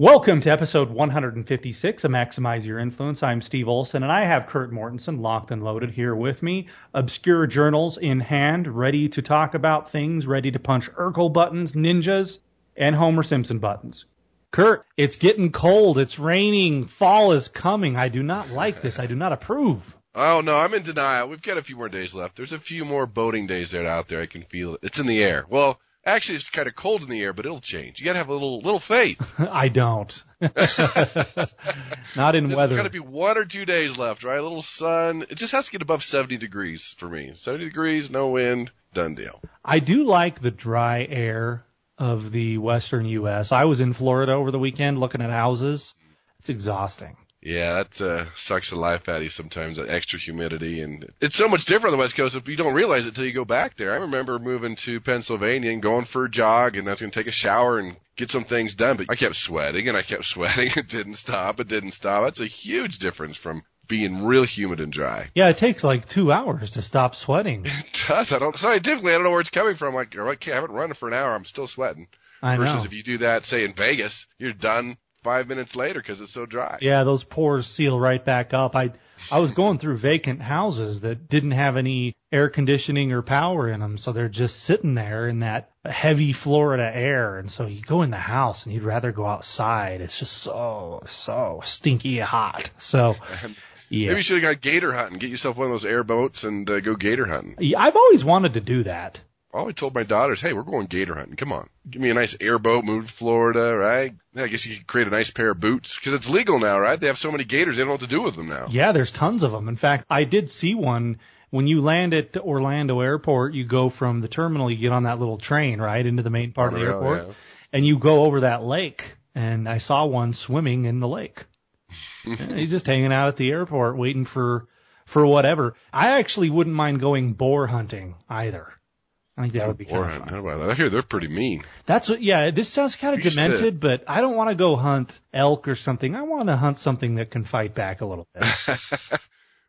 Welcome to episode 156 of Maximize Your Influence. I'm Steve Olson, and I have Kurt Mortensen locked and loaded here with me. Obscure journals in hand, ready to talk about things, ready to punch Urkel buttons, ninjas, and Homer Simpson buttons. Kurt, it's getting cold. It's raining. Fall is coming. I do not like this. I do not approve. Oh no, I'm in denial. We've got a few more days left. There's a few more boating days out there. I can feel it. It's in the air. Well, actually, it's kind of cold in the air, but it'll change. You got to have a little little faith. I don't. not in There's weather. There's got to be one or two days left, right? A little sun. It just has to get above 70 degrees for me. 70 degrees, no wind, done deal. I do like the dry air of the western U.S. I was in Florida over the weekend looking at houses. It's exhausting. Yeah, that uh, sucks the life out of you sometimes, that extra humidity. And it's so much different on the West Coast if you don't realize it until you go back there. I remember moving to Pennsylvania and going for a jog, and I was going to take a shower and get some things done, but I kept sweating and I kept sweating. It didn't stop. It didn't stop. That's a huge difference from being real humid and dry. Yeah, it takes like two hours to stop sweating. It does. I don't, scientifically, I don't know where it's coming from. Like, okay, I haven't run for an hour. I'm still sweating. I know. Versus if you do that, say in Vegas, you're done five minutes later because it's so dry. Yeah, those pores seal right back up. I I was going through vacant houses that didn't have any air conditioning or power in them, so they're just sitting there in that heavy Florida air. And so you go in the house and you'd rather go outside. It's just so so stinky hot. So yeah, Maybe you should have got gator hunting. Get yourself one of those airboats and uh, go gator hunting. Yeah, I've always wanted to do that. I always told my daughters, hey, we're going gator hunting. Come on. Give me a nice airboat, move to Florida, right? Yeah, I guess you could create a nice pair of boots because it's legal now, right? They have so many gators, they don't know what to do with them now. Yeah, there's tons of them. In fact, I did see one when you land at Orlando Airport. You go from the terminal, you get on that little train, right, into the main part of the airport, yeah. and you go over that lake. And I saw one swimming in the lake. He's just hanging out at the airport waiting for for whatever. I actually wouldn't mind going boar hunting either. I think that would be kind of fun. How about that? I hear they're pretty mean. That's what, yeah, this sounds kind of Used to- demented, but I don't want to go hunt elk or something. I want to hunt something that can fight back a little bit.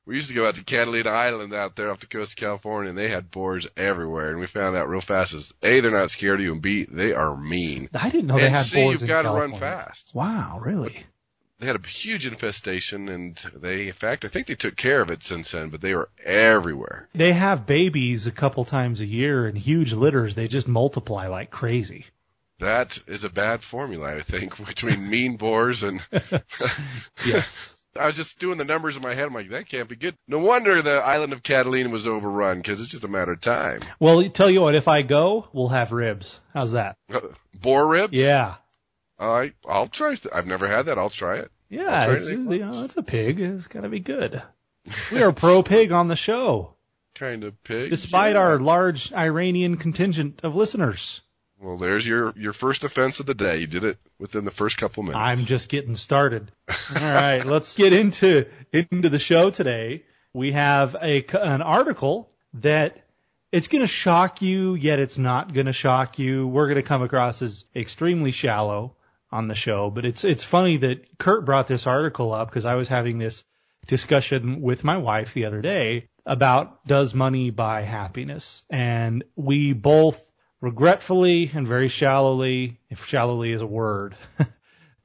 we used to go out to Catalina Island out there off the coast of California, and they had boars everywhere. And we found out real fast is A, they're not scared of you, and B, they are mean. I didn't know they and had C, boars you've got to run fast. Wow, really? They had a huge infestation, and they, in fact, I think they took care of it since then, but they were everywhere. They have babies a couple times a year in huge litters. They just multiply like crazy. That is a bad formula, I think, between mean boars and. Yes. I was just doing the numbers in my head. I'm like, that can't be good. No wonder the island of Catalina was overrun because it's just a matter of time. well, tell you what, if I go, we'll have ribs. How's that? Uh, Boar ribs? Yeah. Right, I'll try. I've never had that. I'll try it. Yeah, try it's, anything you know, it's a pig. It's got to be good. We are pro pig on the show, Kind of pig. despite Yeah. our large Iranian contingent of listeners. Well, there's your your first offense of the day. You did it within the first couple minutes. I'm just getting started. All right, let's get into into the show today. We have a an article that it's going to shock you, yet it's not going to shock you. We're going to come across as extremely shallow on the show, but it's it's funny that Kurt brought this article up because I was having this discussion with my wife the other day about does money buy happiness, and we both regretfully and very shallowly, if shallowly is a word,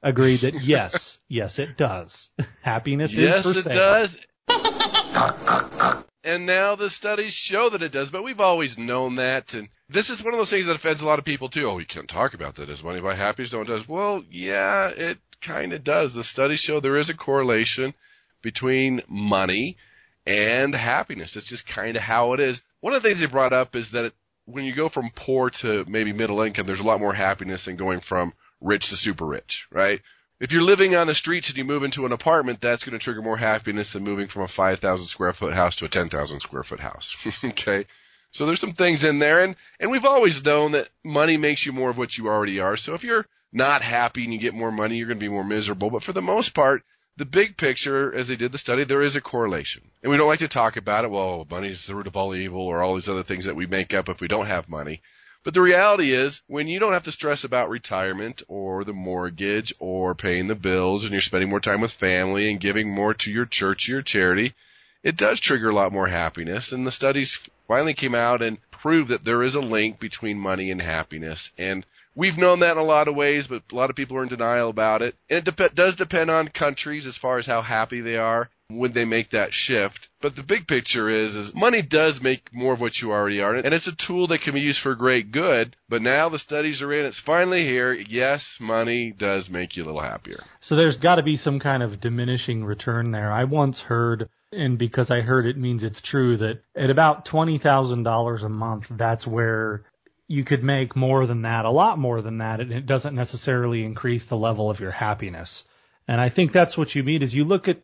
agreed that yes, yes, it does. Happiness yes, is for it sale. does. and now the studies show that it does, but we've always known that. And this is one of those things that offends a lot of people too. Oh, we can't talk about that. Does money buy happiness? Don't it does. Well, yeah, it kind of does. The studies show there is a correlation between money and happiness. It's just kind of how it is. One of the things they brought up is that when you go from poor to maybe middle income, there's a lot more happiness than going from rich to super rich, right? If you're living on the streets and you move into an apartment, that's going to trigger more happiness than moving from a 5,000 square foot house to a 10,000 square foot house. okay. So there's some things in there and, and we've always known that money makes you more of what you already are. So if you're not happy and you get more money, you're going to be more miserable. But for the most part, the big picture, as they did the study, there is a correlation. And we don't like to talk about it. Well, money is the root of all evil or all these other things that we make up if we don't have money. But the reality is, when you don't have to stress about retirement or the mortgage or paying the bills and you're spending more time with family and giving more to your church or your charity, it does trigger a lot more happiness. And the studies finally came out and proved that there is a link between money and happiness. And We've known that in a lot of ways, but a lot of people are in denial about it. And it dep- does depend on countries as far as how happy they are when they make that shift. But the big picture is, is money does make more of what you already are. And it's a tool that can be used for great good. But now the studies are in. It's finally here. Yes, money does make you a little happier. So there's got to be some kind of diminishing return there. I once heard, and because I heard it means it's true, that at about $20,000 a month, that's where you could make more than that, a lot more than that, and it doesn't necessarily increase the level of your happiness. And I think that's what you mean is you look at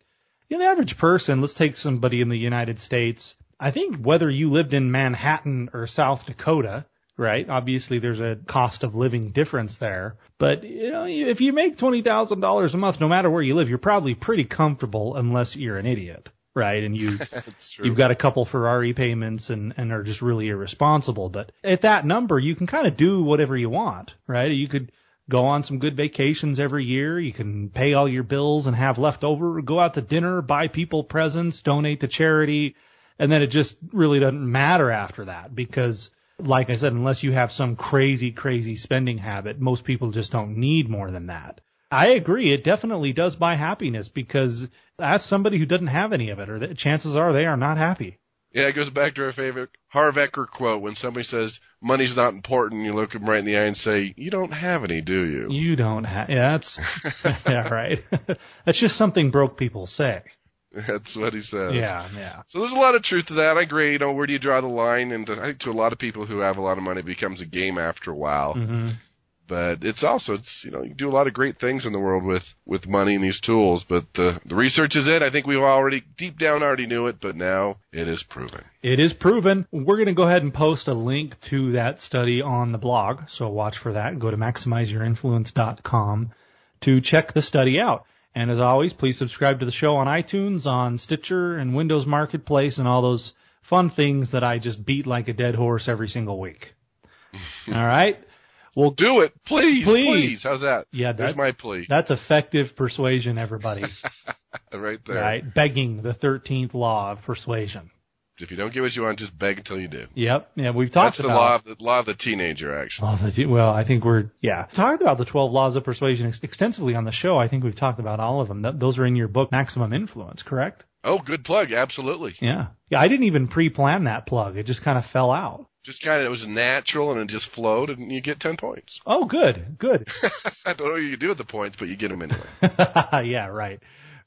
the average person, let's take somebody in the United States. I think whether you lived in Manhattan or South Dakota, right? Obviously there's a cost of living difference there. But, you know, if you make $20,000 a month, no matter where you live, you're probably pretty comfortable unless you're an idiot. Right. And you, you've got a couple Ferrari payments and, and are just really irresponsible. But at that number, you can kind of do whatever you want, right? You could, go on some good vacations every year. You can pay all your bills and have leftover, go out to dinner, buy people presents, donate to charity. And then it just really doesn't matter after that because like I said, unless you have some crazy, crazy spending habit, most people just don't need more than that. I agree. It definitely does buy happiness because as somebody who doesn't have any of it, or the chances are they are not happy. Yeah, it goes back to our favorite Harv Eker quote when somebody says money's not important, you look them right in the eye and say, "You don't have any, do you?" You don't have. Yeah, that's yeah, right. that's just something broke people say. That's what he says. Yeah, yeah. So there's a lot of truth to that. I agree. You know, where do you draw the line? And I think to a lot of people who have a lot of money, it becomes a game after a while. Mm-hmm but it's also it's you know you do a lot of great things in the world with with money and these tools but the the research is it. I think we've already deep down already knew it but now it is proven. It is proven. We're going to go ahead and post a link to that study on the blog so watch for that. Go to maximizeyourinfluence.com to check the study out. And as always please subscribe to the show on itunes on stitcher and windows marketplace and all those fun things that i just beat like a dead horse every single week. All right well, do it, please, please. please. How's that? Yeah, that's my plea. That's effective persuasion, everybody. right there. Right, begging the thirteenth law of persuasion. If you don't get what you want, just beg until you do. Yep. Yeah, we've talked That's the about law of the law of the teenager, actually. The, well, I think we're yeah talked about the twelve laws of persuasion ex- extensively on the show. I think we've talked about all of them. Th- those are in your book, Maximum Influence, correct? Oh, good plug. Absolutely. Yeah. Yeah. I didn't even pre-plan that plug. It just kind of fell out just kind of it was natural and it just flowed and you get 10 points. Oh, good, good. I don't know what you do with the points, but you get them anyway. yeah, right,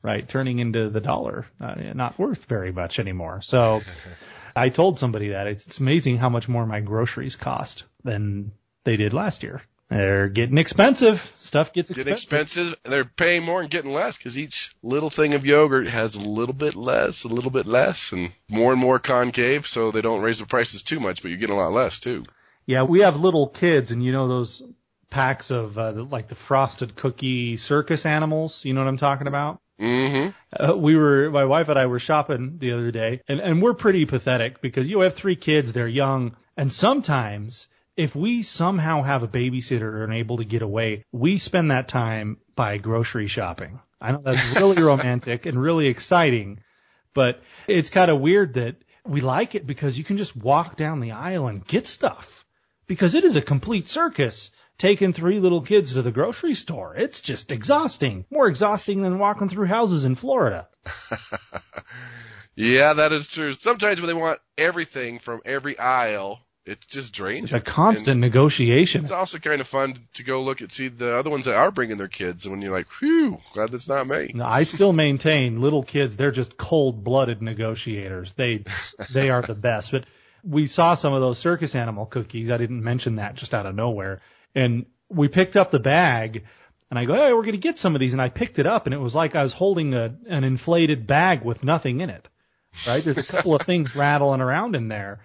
right. Turning into the dollar, uh, not worth very much anymore. So I told somebody that it's, it's amazing how much more my groceries cost than they did last year. They're getting expensive. Stuff gets expensive. Getting expensive. They're paying more and getting less because each little thing of yogurt has a little bit less, a little bit less, and more and more concave, so they don't raise the prices too much, but you're getting a lot less too. Yeah, we have little kids, and you know those packs of uh, like the frosted cookie circus animals. You know what I'm talking about? Mm-hmm. Uh, we were, my wife and I were shopping the other day, and and we're pretty pathetic because you have three kids, they're young, and sometimes if we somehow have a babysitter and able to get away, we spend that time by grocery shopping. I know that's really romantic and really exciting, but it's kind of weird that we like it because you can just walk down the aisle and get stuff because it is a complete circus taking three little kids to the grocery store. It's just exhausting, more exhausting than walking through houses in Florida. yeah, that is true. Sometimes when they want everything from every aisle, it's just drains. It's a constant and negotiation. It's also kind of fun to go look at see the other ones that are bringing their kids, and when you're like, "Whew, glad that's not me." No, I still maintain little kids; they're just cold-blooded negotiators. They they are the best. But we saw some of those circus animal cookies. I didn't mention that just out of nowhere, and we picked up the bag. And I go, hey, we're going to get some of these. And I picked it up, and it was like I was holding a, an inflated bag with nothing in it. Right? There's a couple of things rattling around in there.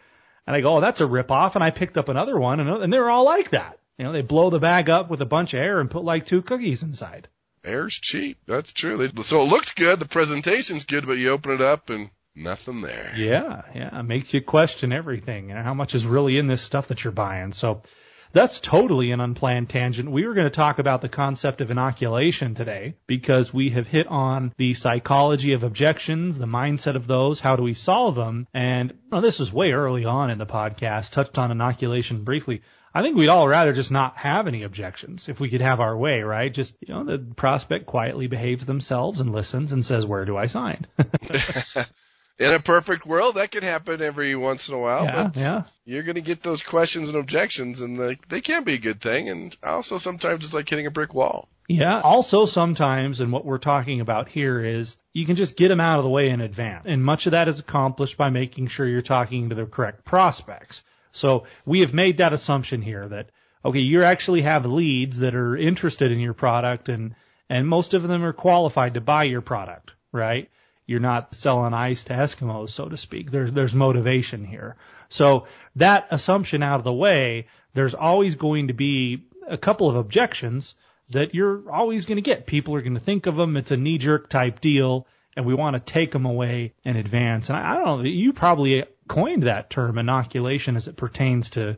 And I go, oh, that's a ripoff. And I picked up another one, and, and they're all like that. You know, they blow the bag up with a bunch of air and put like two cookies inside. Air's cheap. That's true. So it looks good. The presentation's good, but you open it up and nothing there. Yeah, yeah. It makes you question everything. You know, how much is really in this stuff that you're buying. So that's totally an unplanned tangent. We were going to talk about the concept of inoculation today because we have hit on the psychology of objections, the mindset of those, how do we solve them? And well, this was way early on in the podcast, touched on inoculation briefly. I think we'd all rather just not have any objections if we could have our way, right? Just, you know, the prospect quietly behaves themselves and listens and says, where do I sign? in a perfect world, that could happen every once in a while. Yeah, but yeah. You're going to get those questions and objections, and they, they can be a good thing. And also, sometimes it's like hitting a brick wall. Yeah. Also, sometimes, and what we're talking about here is you can just get them out of the way in advance. And much of that is accomplished by making sure you're talking to the correct prospects. So we have made that assumption here that, okay, you actually have leads that are interested in your product and, and most of them are qualified to buy your product, right? You're not selling ice to Eskimos, so to speak. There's, there's motivation here. So that assumption out of the way, there's always going to be a couple of objections that you're always going to get. People are going to think of them. It's a knee jerk type deal and we want to take them away in advance. And I, I don't know, you probably coined that term inoculation as it pertains to,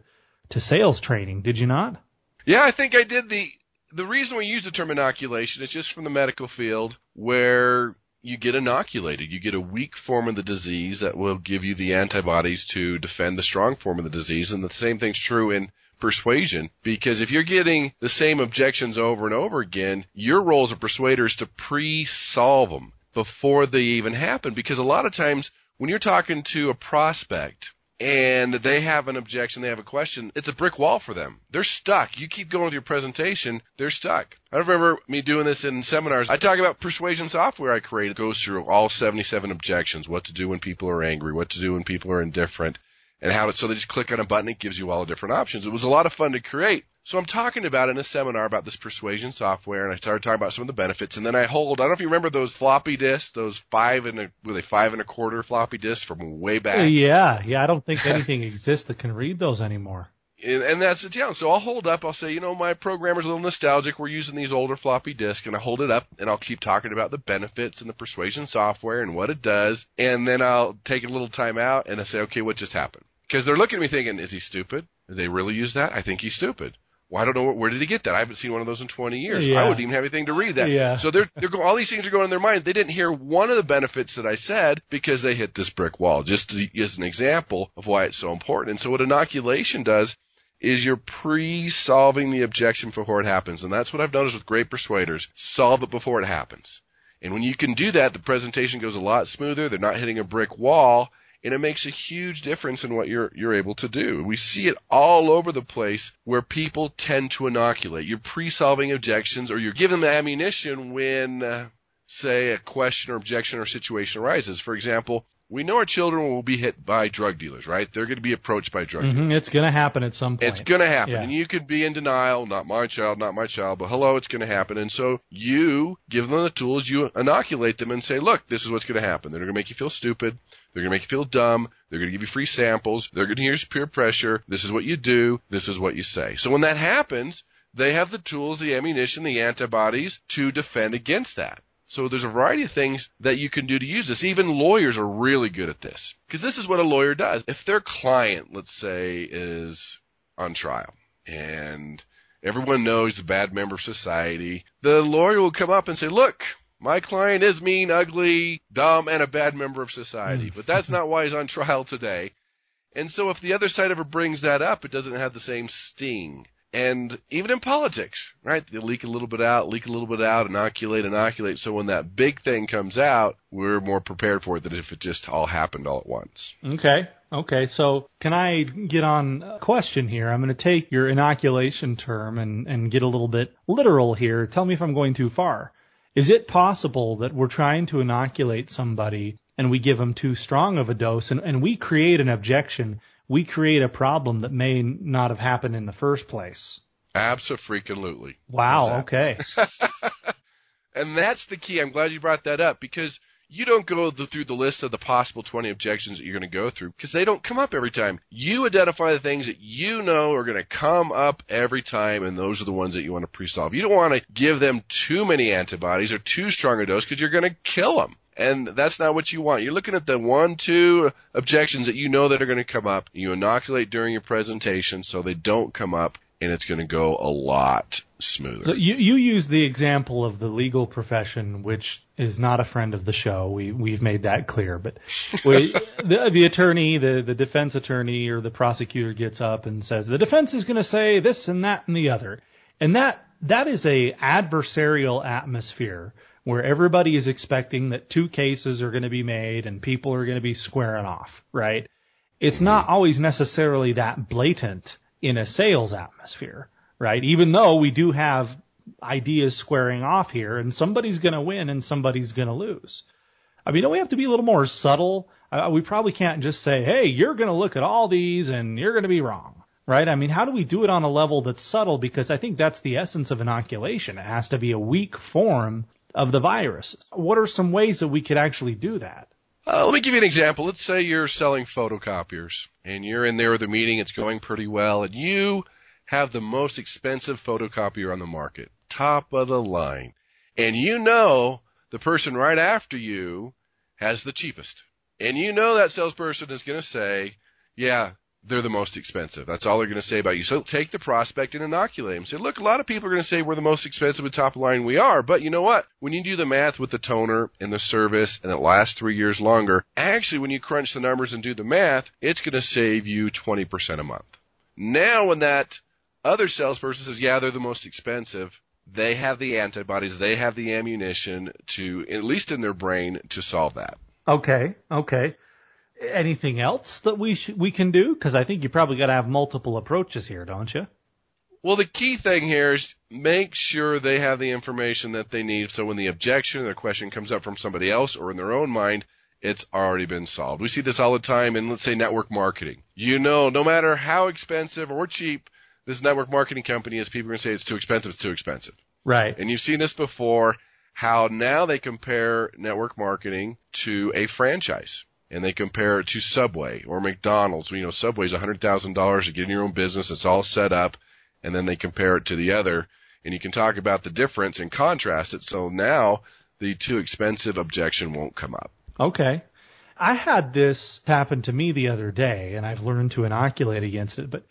to sales training. Did you not? Yeah, I think I did the, the reason we use the term inoculation is just from the medical field where you get inoculated. You get a weak form of the disease that will give you the antibodies to defend the strong form of the disease. And the same thing's true in persuasion because if you're getting the same objections over and over again, your role as a persuader is to pre-solve them before they even happen because a lot of times when you're talking to a prospect and they have an objection, they have a question, it's a brick wall for them. They're stuck. You keep going with your presentation, they're stuck. I remember me doing this in seminars. I talk about persuasion software I created. It goes through all 77 objections, what to do when people are angry, what to do when people are indifferent, and how to, so they just click on a button, it gives you all the different options. It was a lot of fun to create. So I'm talking about in a seminar about this persuasion software, and I started talking about some of the benefits, and then I hold. I don't know if you remember those floppy disks, those five and a were they five and a quarter floppy disks from way back. Uh, yeah, yeah. I don't think anything exists that can read those anymore. And, and that's the challenge. So I'll hold up. I'll say, you know, my programmer's a little nostalgic. We're using these older floppy disks, and I hold it up, and I'll keep talking about the benefits and the persuasion software and what it does, and then I'll take a little time out and I say, okay, what just happened? Because they're looking at me thinking, is he stupid? Did they really use that? I think he's stupid. Well, I don't know where did he get that. I haven't seen one of those in 20 years. Yeah. I wouldn't even have anything to read that. Yeah. So they're they're all these things are going in their mind. They didn't hear one of the benefits that I said because they hit this brick wall. Just as an example of why it's so important. And so what inoculation does is you're pre-solving the objection before it happens, and that's what I've noticed with great persuaders. Solve it before it happens. And when you can do that, the presentation goes a lot smoother. They're not hitting a brick wall and it makes a huge difference in what you're you're able to do. We see it all over the place where people tend to inoculate. You're pre-solving objections, or you're giving them ammunition when, uh, say, a question or objection or situation arises. For example, we know our children will be hit by drug dealers, right? They're going to be approached by drug hmm dealers. It's going to happen at some point. It's going to happen. Yeah. And you could be in denial, not my child, not my child, but hello, it's going to happen. And so you give them the tools, you inoculate them and say, look, this is what's going to happen. They're going to make you feel stupid. They're going to make you feel dumb. They're going to give you free samples. They're going to use peer pressure. This is what you do. This is what you say. So when that happens, they have the tools, the ammunition, the antibodies to defend against that. So there's a variety of things that you can do to use this. Even lawyers are really good at this. Because this is what a lawyer does. If their client, let's say, is on trial and everyone knows he's a bad member of society, the lawyer will come up and say, look, my client is mean, ugly, dumb, and a bad member of society. Hmm. But that's not why he's on trial today. And so if the other side ever brings that up, it doesn't have the same sting. And even in politics, right? They leak a little bit out, leak a little bit out, inoculate, inoculate. So when that big thing comes out, we're more prepared for it than if it just all happened all at once. Okay. Okay. So can I get on a question here? I'm going to take your inoculation term and, and get a little bit literal here. Tell me if I'm going too far. Is it possible that we're trying to inoculate somebody and we give them too strong of a dose and, and we create an objection? We create a problem that may not have happened in the first place. Absolutely. Wow. Okay. And that's the key. I'm glad you brought that up because you don't go the, through the list of the possible 20 objections that you're going to go through because they don't come up every time. You identify the things that you know are going to come up every time and those are the ones that you want to pre-solve. You don't want to give them too many antibodies or too strong a dose because you're going to kill them. And that's not what you want. You're looking at the one, two objections that you know that are going to come up. You inoculate during your presentation so they don't come up and it's going to go a lot smoother. So you you use the example of the legal profession, which is not a friend of the show. We we've made that clear. But we, the the attorney, the the defense attorney or the prosecutor gets up and says the defense is going to say this and that and the other, and that that is a adversarial atmosphere where everybody is expecting that two cases are going to be made and people are going to be squaring off, right? It's not mm-hmm. always necessarily that blatant in a sales atmosphere, right? Even though we do have ideas squaring off here and somebody's going to win and somebody's going to lose. I mean, don't we have to be a little more subtle? Uh, we probably can't just say, hey, you're going to look at all these and you're going to be wrong, right? I mean, how do we do it on a level that's subtle? Because I think that's the essence of inoculation. It has to be a weak form of the virus. What are some ways that we could actually do that? Uh, let me give you an example. Let's say you're selling photocopiers and you're in there with a meeting, it's going pretty well, and you have the most expensive photocopier on the market, top of the line. And you know the person right after you has the cheapest. And you know that salesperson is going to say, yeah, they're the most expensive. That's all they're going to say about you. So take the prospect and inoculate them. Say, look, a lot of people are going to say we're the most expensive at top line. We are, but you know what? When you do the math with the toner and the service and it lasts three years longer, actually when you crunch the numbers and do the math, it's going to save you 20% a month. Now when that other salesperson says, yeah, they're the most expensive, they have the antibodies, they have the ammunition to, at least in their brain, to solve that. Okay, okay anything else that we sh- we can do? Because I think you probably got to have multiple approaches here, don't you? Well, the key thing here is make sure they have the information that they need. So when the objection or the question comes up from somebody else or in their own mind, it's already been solved. We see this all the time in, let's say, network marketing. You know, no matter how expensive or cheap this network marketing company is, people are going to say it's too expensive, it's too expensive. Right. And you've seen this before, how now they compare network marketing to a franchise and they compare it to Subway or McDonald's. You know, Subway's $100,000 to get in your own business. It's all set up. And then they compare it to the other and you can talk about the difference and contrast it. So now the too expensive objection won't come up. Okay. I had this happen to me the other day and I've learned to inoculate against it, but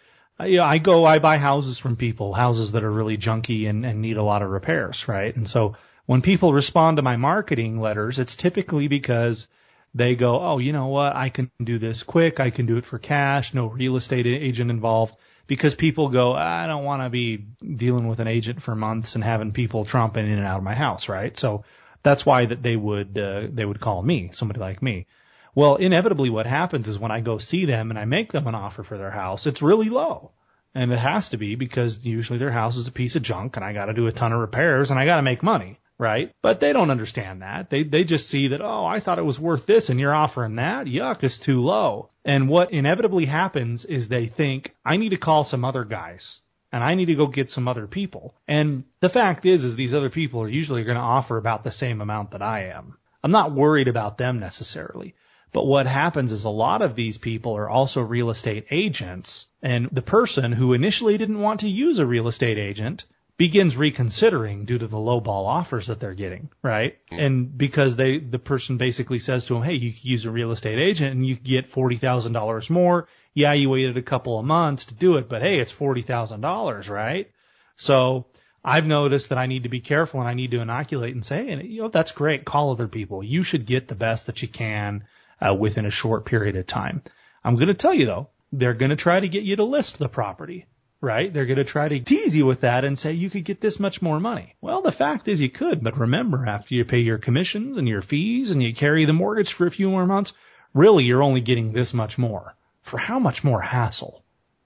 you know, I go, I buy houses from people, houses that are really junky and, and need a lot of repairs, right? And so when people respond to my marketing letters, it's typically because they go, oh, you know what? I can do this quick. I can do it for cash. No real estate agent involved. Because people go, I don't want to be dealing with an agent for months and having people tromping in and out of my house, right? So that's why that they would uh, they would call me, somebody like me. Well, inevitably, what happens is when I go see them and I make them an offer for their house, it's really low. And it has to be because usually their house is a piece of junk and I got to do a ton of repairs and I got to make money right? But they don't understand that. They they just see that, oh, I thought it was worth this and you're offering that. Yuck, it's too low. And what inevitably happens is they think, I need to call some other guys and I need to go get some other people. And the fact is is these other people are usually going to offer about the same amount that I am. I'm not worried about them necessarily. But what happens is a lot of these people are also real estate agents and the person who initially didn't want to use a real estate agent begins reconsidering due to the low ball offers that they're getting, right? And because they, the person basically says to them, Hey, you can use a real estate agent and you can get $40,000 more. Yeah, you waited a couple of months to do it, but hey, it's $40,000, right? So I've noticed that I need to be careful and I need to inoculate and say, and you know, that's great. Call other people. You should get the best that you can uh, within a short period of time. I'm going to tell you though, they're going to try to get you to list the property right? They're going to try to tease you with that and say you could get this much more money. Well, the fact is you could, but remember, after you pay your commissions and your fees and you carry the mortgage for a few more months, really you're only getting this much more. For how much more hassle?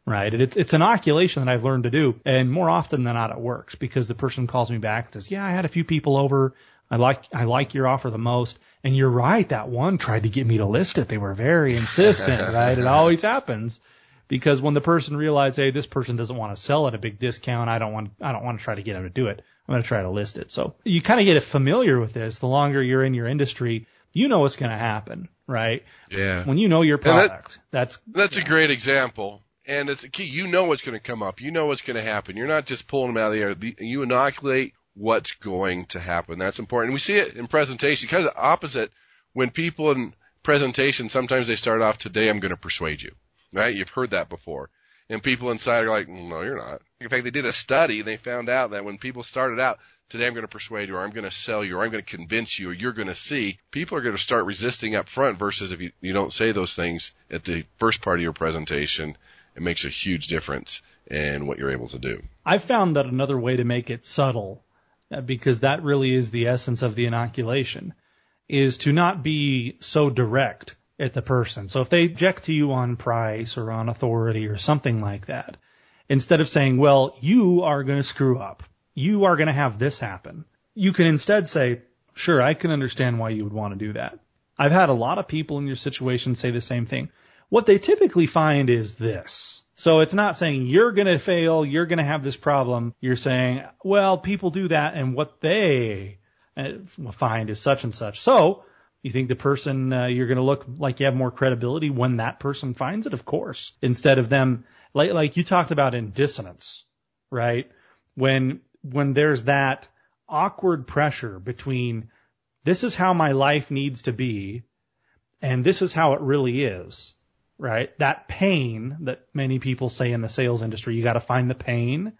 Right? It's, it's an inoculation that I've learned to do, and more often than not it works because the person calls me back and says, yeah, I had a few people over. I like, I like your offer the most. And you're right, that one tried to get me to list it. They were very insistent, right? It always happens because when the person realizes, hey, this person doesn't want to sell at a big discount, I don't want, I don't want to try to get them to do it. I'm going to try to list it. So you kind of get familiar with this. The longer you're in your industry, you know what's going to happen, right? Yeah. When you know your product, that, that's that's yeah. a great example. And it's a key. You know what's going to come up. You know what's going to happen. You're not just pulling them out of the air. You inoculate what's going to happen. That's important. We see it in presentation, kind of the opposite. When people in presentation, sometimes they start off today, I'm going to persuade you right? You've heard that before. And people inside are like, no, you're not. In fact, they did a study and they found out that when people started out, today I'm going to persuade you or I'm going to sell you or I'm going to convince you or you're going to see, people are going to start resisting up front versus if you, you don't say those things at the first part of your presentation, it makes a huge difference in what you're able to do. I've found that another way to make it subtle, Uh, because that really is the essence of the inoculation, is to not be so direct at the person. So if they object to you on price or on authority or something like that, instead of saying, well, you are going to screw up, you are going to have this happen, you can instead say, sure, I can understand why you would want to do that. I've had a lot of people in your situation say the same thing. What they typically find is this. So it's not saying you're going to fail, you're going to have this problem. You're saying, well, people do that and what they uh, find is such and such. So you think the person uh, you're going to look like you have more credibility when that person finds it, of course, instead of them like like you talked about in dissonance, right? When when there's that awkward pressure between this is how my life needs to be and this is how it really is, right? That pain that many people say in the sales industry, you got to find the pain.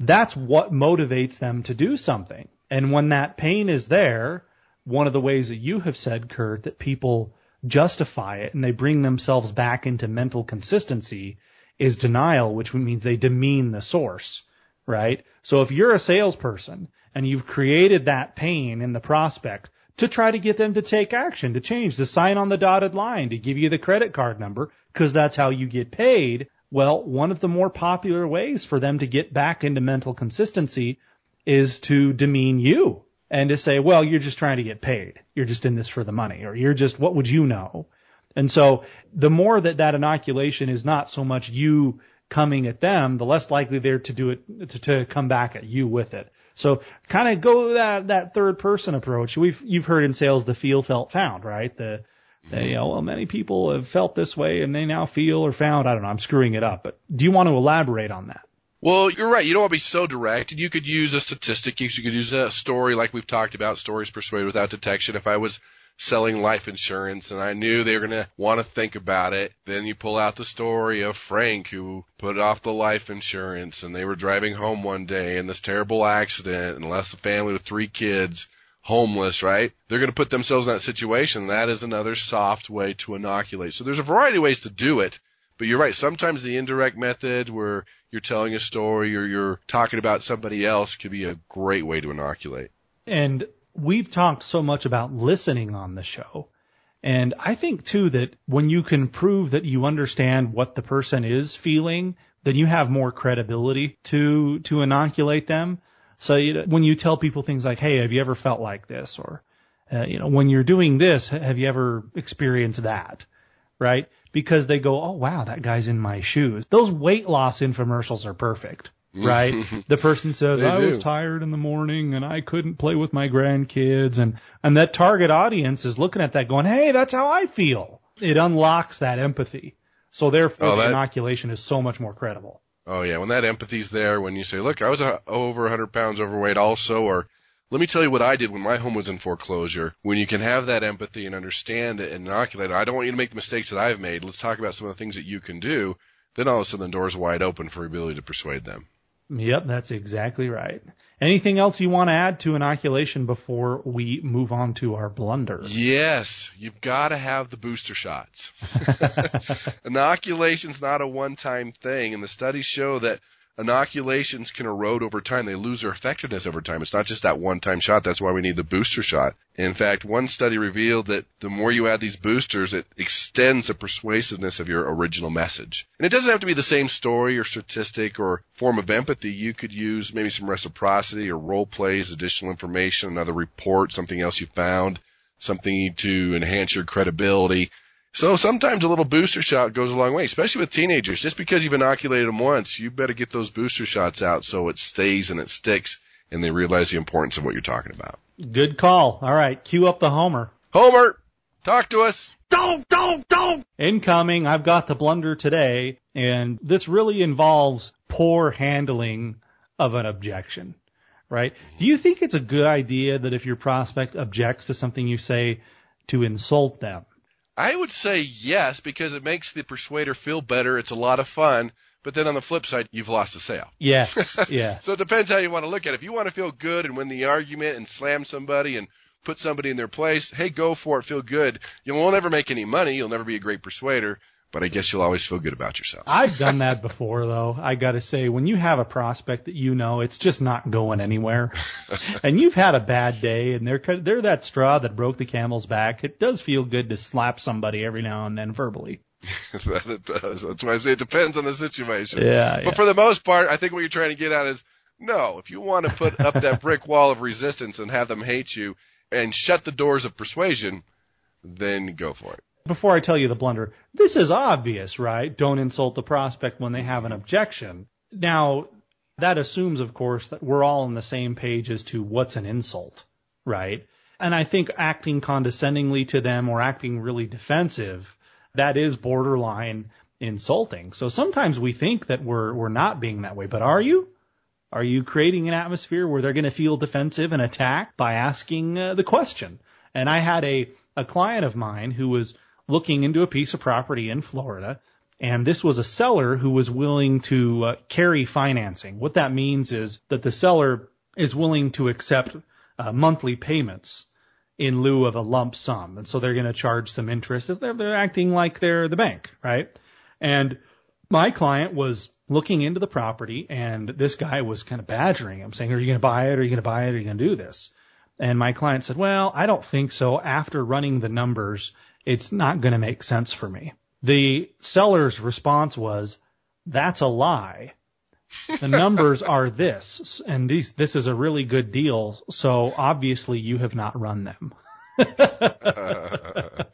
That's what motivates them to do something. And when that pain is there, one of the ways that you have said, Kurt, that people justify it and they bring themselves back into mental consistency is denial, which means they demean the source, right? So if you're a salesperson and you've created that pain in the prospect to try to get them to take action, to change, to sign on the dotted line, to give you the credit card number, because that's how you get paid. Well, one of the more popular ways for them to get back into mental consistency is to demean you and to say, well, you're just trying to get paid. You're just in this for the money or you're just, what would you know? And so the more that that inoculation is not so much you coming at them, the less likely they're to do it, to, to come back at you with it. So kind of go that, that third person approach. We've, you've heard in sales the feel, felt, found, right? The, the, mm-hmm. you know, well, many people have felt this way and they now feel or found. I don't know. I'm screwing it up, but do you want to elaborate on that? Well, you're right. You don't want to be so direct. And You could use a statistic. You could use a story like we've talked about, stories persuaded without detection. If I was selling life insurance and I knew they were going to want to think about it, then you pull out the story of Frank who put off the life insurance and they were driving home one day in this terrible accident and left the family with three kids homeless, right? They're going to put themselves in that situation. That is another soft way to inoculate. So there's a variety of ways to do it. But you're right. Sometimes the indirect method where you're telling a story or you're talking about somebody else could be a great way to inoculate. And we've talked so much about listening on the show. And I think too that when you can prove that you understand what the person is feeling, then you have more credibility to, to inoculate them. So you know, when you tell people things like, Hey, have you ever felt like this? Or, uh, you know, when you're doing this, have you ever experienced that? Right? because they go, oh wow, that guy's in my shoes. Those weight loss infomercials are perfect. Right? the person says, I do. was tired in the morning and I couldn't play with my grandkids and, and that target audience is looking at that going, Hey, that's how I feel. It unlocks that empathy. So therefore oh, that, the inoculation is so much more credible. Oh yeah, when that empathy's there, when you say, look, I was uh, over 100 pounds overweight also, or let me tell you what I did when my home was in foreclosure. When you can have that empathy and understand it and inoculate it, I don't want you to make the mistakes that I've made. Let's talk about some of the things that you can do. Then all of a sudden the door's wide open for your ability to persuade them. Yep, that's exactly right. Anything else you want to add to inoculation before we move on to our blunder? Yes, you've got to have the booster shots. Inoculation's not a one-time thing, and the studies show that inoculations can erode over time. They lose their effectiveness over time. It's not just that one time shot. That's why we need the booster shot. In fact, one study revealed that the more you add these boosters, it extends the persuasiveness of your original message. And it doesn't have to be the same story or statistic or form of empathy. You could use maybe some reciprocity or role plays, additional information, another report, something else you found, something to enhance your credibility. So sometimes a little booster shot goes a long way, especially with teenagers. Just because you've inoculated them once, you better get those booster shots out so it stays and it sticks and they realize the importance of what you're talking about. Good call. All right, cue up the Homer. Homer, talk to us. Don't, don't, don't. Incoming. I've got the blunder today, and this really involves poor handling of an objection, right? Do you think it's a good idea that if your prospect objects to something you say, to insult them? I would say yes because it makes the persuader feel better. It's a lot of fun. but then on the flip side, you've lost the sale. Yeah, yeah. so it depends how you want to look at it. If you want to feel good and win the argument and slam somebody and put somebody in their place, hey, go for it, feel good. You won't ever make any money. You'll never be a great persuader, but I guess you'll always feel good about yourself. I've done that before though. I got to say, when you have a prospect that you know it's just not going anywhere, and you've had a bad day, and they're they're that straw that broke the camel's back, it does feel good to slap somebody every now and then verbally. that it does. That's why I say it depends on the situation. Yeah. But yeah. for the most part, I think what you're trying to get at is no. If you want to put up that brick wall of resistance and have them hate you and shut the doors of persuasion, then go for it. Before I tell you the blunder, this is obvious, right? Don't insult the prospect when they have an objection. Now, that assumes, of course, that we're all on the same page as to what's an insult, right? And I think acting condescendingly to them or acting really defensive, that is borderline insulting. So sometimes we think that we're, we're not being that way, but are you? Are you creating an atmosphere where they're going to feel defensive and attacked by asking uh, the question? And I had a, a client of mine who was looking into a piece of property in Florida. And this was a seller who was willing to uh, carry financing. What that means is that the seller is willing to accept uh, monthly payments in lieu of a lump sum. And so they're going to charge some interest. They're, they're acting like they're the bank, right? And my client was looking into the property and this guy was kind of badgering him saying, are you going to buy it? Are you going to buy it? Are you going to do this? And my client said, well, I don't think so. After running the numbers, it's not going to make sense for me. The seller's response was, that's a lie. The numbers are this, and these, this is a really good deal. So obviously you have not run them.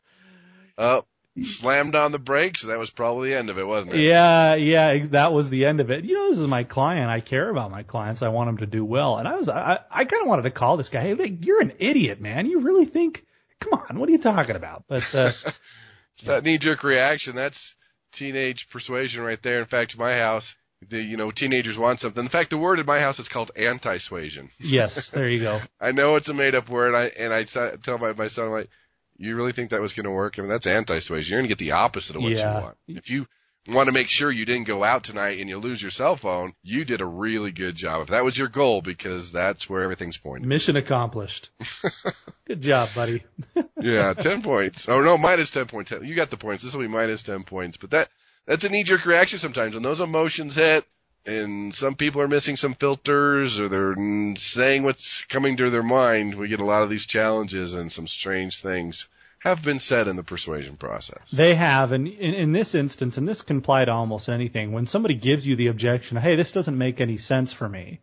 oh, slammed on the brakes. That was probably the end of it, wasn't it? Yeah, yeah, that was the end of it. You know, this is my client. I care about my clients. I want them to do well. And I was, I, I kind of wanted to call this guy. Hey, you're an idiot, man. You really think come on, what are you talking about? But uh, it's that knee jerk reaction. That's teenage persuasion right there. In fact, my house, the you know teenagers want something. In fact, the word in my house is called anti-suasion. Yes, there you go. I know it's a made up word. I and I tell my my son I'm like, you really think that was going to work? I mean, that's anti-suasion. You're going to get the opposite of what yeah. you want. If you want to make sure you didn't go out tonight and you lose your cell phone, you did a really good job. If that was your goal, because that's where everything's pointing. Mission accomplished. good job, buddy. yeah, 10 points. Oh no, minus 10 points. You got the points. This will be minus 10 points. But that, that's a knee jerk reaction sometimes. When those emotions hit, and some people are missing some filters or they're saying what's coming to their mind, we get a lot of these challenges and some strange things have been said in the persuasion process. They have, and in, in, this instance, and this can apply to almost anything, when somebody gives you the objection, hey, this doesn't make any sense for me,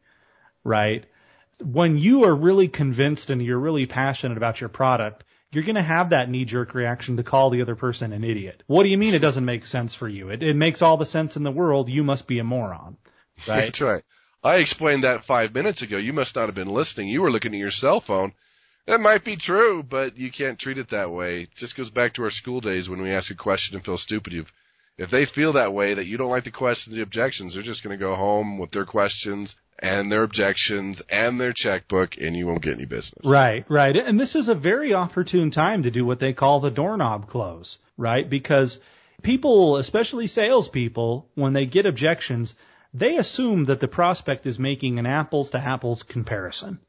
right? When you are really convinced and you're really passionate about your product, you're going to have that knee jerk reaction to call the other person an idiot. What do you mean it doesn't make sense for you? It, it makes all the sense in the world. You must be a moron, right? That's right. I explained that five minutes ago. You must not have been listening. You were looking at your cell phone that might be true, but you can't treat it that way. It just goes back to our school days when we ask a question and feel stupid. If, if they feel that way, that you don't like the questions, the objections, they're just going to go home with their questions and their objections and their checkbook and you won't get any business. Right, right. And this is a very opportune time to do what they call the doorknob close, right? Because people, especially salespeople, when they get objections, they assume that the prospect is making an apples to apples comparison,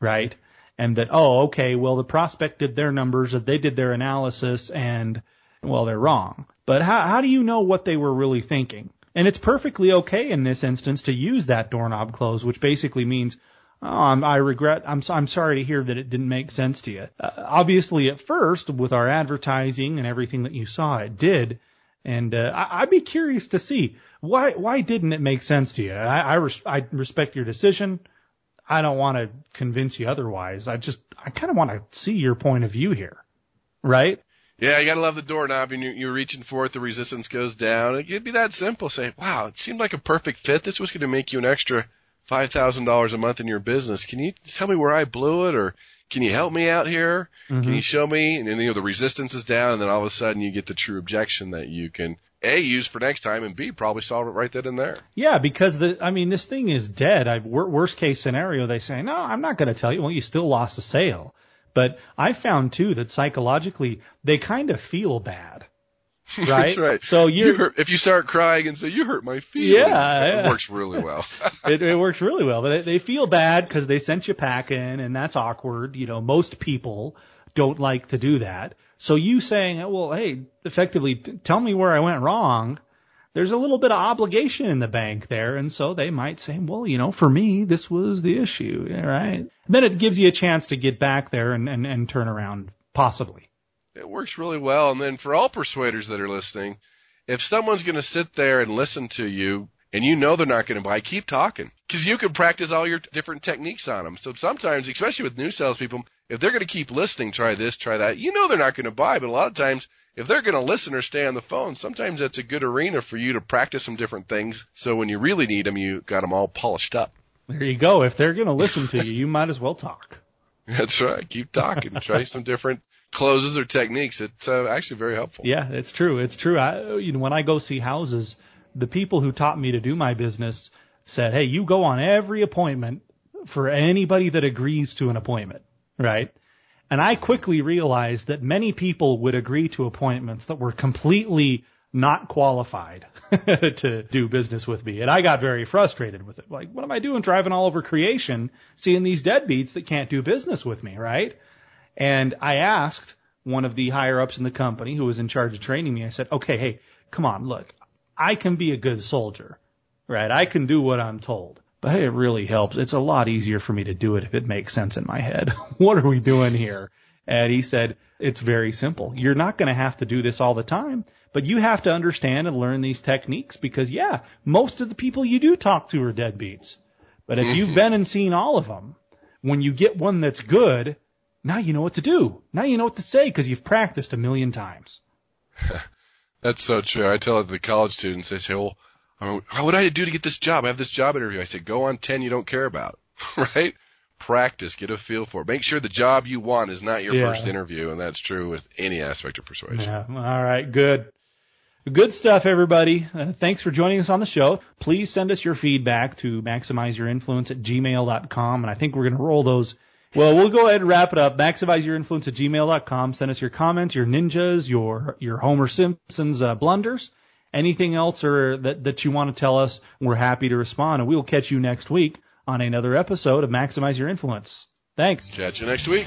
right? And that, oh, okay, well, the prospect did their numbers, they did their analysis, and, well, they're wrong. But how, how do you know what they were really thinking? And it's perfectly okay in this instance to use that doorknob close, which basically means, oh, I'm, I regret, I'm, I'm sorry to hear that it didn't make sense to you. Uh, obviously, at first, with our advertising and everything that you saw, it did. And uh, I, I'd be curious to see why why didn't it make sense to you? I, I, res- I respect your decision. I don't want to convince you otherwise. I just, I kind of want to see your point of view here. Right? Yeah, you gotta love the doorknob and you're, you're reaching for it, the resistance goes down. It could be that simple. Say, wow, it seemed like a perfect fit. This was gonna make you an extra $5,000 a month in your business. Can you tell me where I blew it or can you help me out here? Mm-hmm. Can you show me? And then, you know, the resistance is down and then all of a sudden you get the true objection that you can a, use for next time, and B, probably solve it right then and there. Yeah, because the, I mean, this thing is dead. I, worst case scenario, they say, no, I'm not going to tell you. Well, you still lost a sale. But I found too that psychologically, they kind of feel bad. right? That's right. So You hurt, if you start crying and say you hurt my feelings, Yeah, it works really well. it, it works really well. They, they feel bad because they sent you packing, and that's awkward. You know, most people don't like to do that. So you saying, well, hey, effectively, t- tell me where I went wrong. There's a little bit of obligation in the bank there, and so they might say, well, you know, for me, this was the issue, right? And then it gives you a chance to get back there and, and, and turn around, possibly. it works really well. And then for all persuaders that are listening, if someone's going to sit there and listen to you and you know they're not going to buy, keep talking because you can practice all your different techniques on them. So sometimes, especially with new salespeople, if they're going to keep listening, try this, try that, you know they're not going to buy. But a lot of times, if they're going to listen or stay on the phone, sometimes that's a good arena for you to practice some different things. So when you really need them, you got them all polished up. There you go. If they're going to listen to you, you might as well talk. That's right. Keep talking. Try some different closes or techniques. It's uh, actually very helpful. Yeah, it's true. It's true. I, you know, when I go see houses, the people who taught me to do my business said, "Hey, you go on every appointment for anybody that agrees to an appointment, right?" And I quickly realized that many people would agree to appointments that were completely not qualified to do business with me. And I got very frustrated with it. Like, what am I doing driving all over creation, seeing these deadbeats that can't do business with me, right? And I asked one of the higher ups in the company who was in charge of training me, I said, okay, hey, come on, look, I can be a good soldier, right? I can do what I'm told. But hey, it really helps. It's a lot easier for me to do it if it makes sense in my head. what are we doing here? And he said, it's very simple. You're not going to have to do this all the time, but you have to understand and learn these techniques because yeah, most of the people you do talk to are deadbeats. But if you've mm-hmm. been and seen all of them, when you get one that's good, now you know what to do. Now you know what to say because you've practiced a million times. That's so true. I tell it to the college students, they say, well, Mean, what do I do to get this job? I have this job interview. I said, go on 10 you don't care about, right? Practice, get a feel for it. Make sure the job you want is not your Yeah. first interview, and that's true with any aspect of persuasion. Yeah. All right. Good. Good stuff, everybody. Uh, thanks for joining us on the show. Please send us your feedback to maximizeyourinfluence at gmail.com. And I think we're going to roll those. Well, we'll go ahead and wrap it up. Maximizeyourinfluence at gmail.com. Send us your comments, your ninjas, your, your Homer Simpson's uh, blunders, anything else or that, that you want to tell us. We're happy to respond. And we'll catch you next week on another episode of Maximize Your Influence. Thanks. Catch you next week.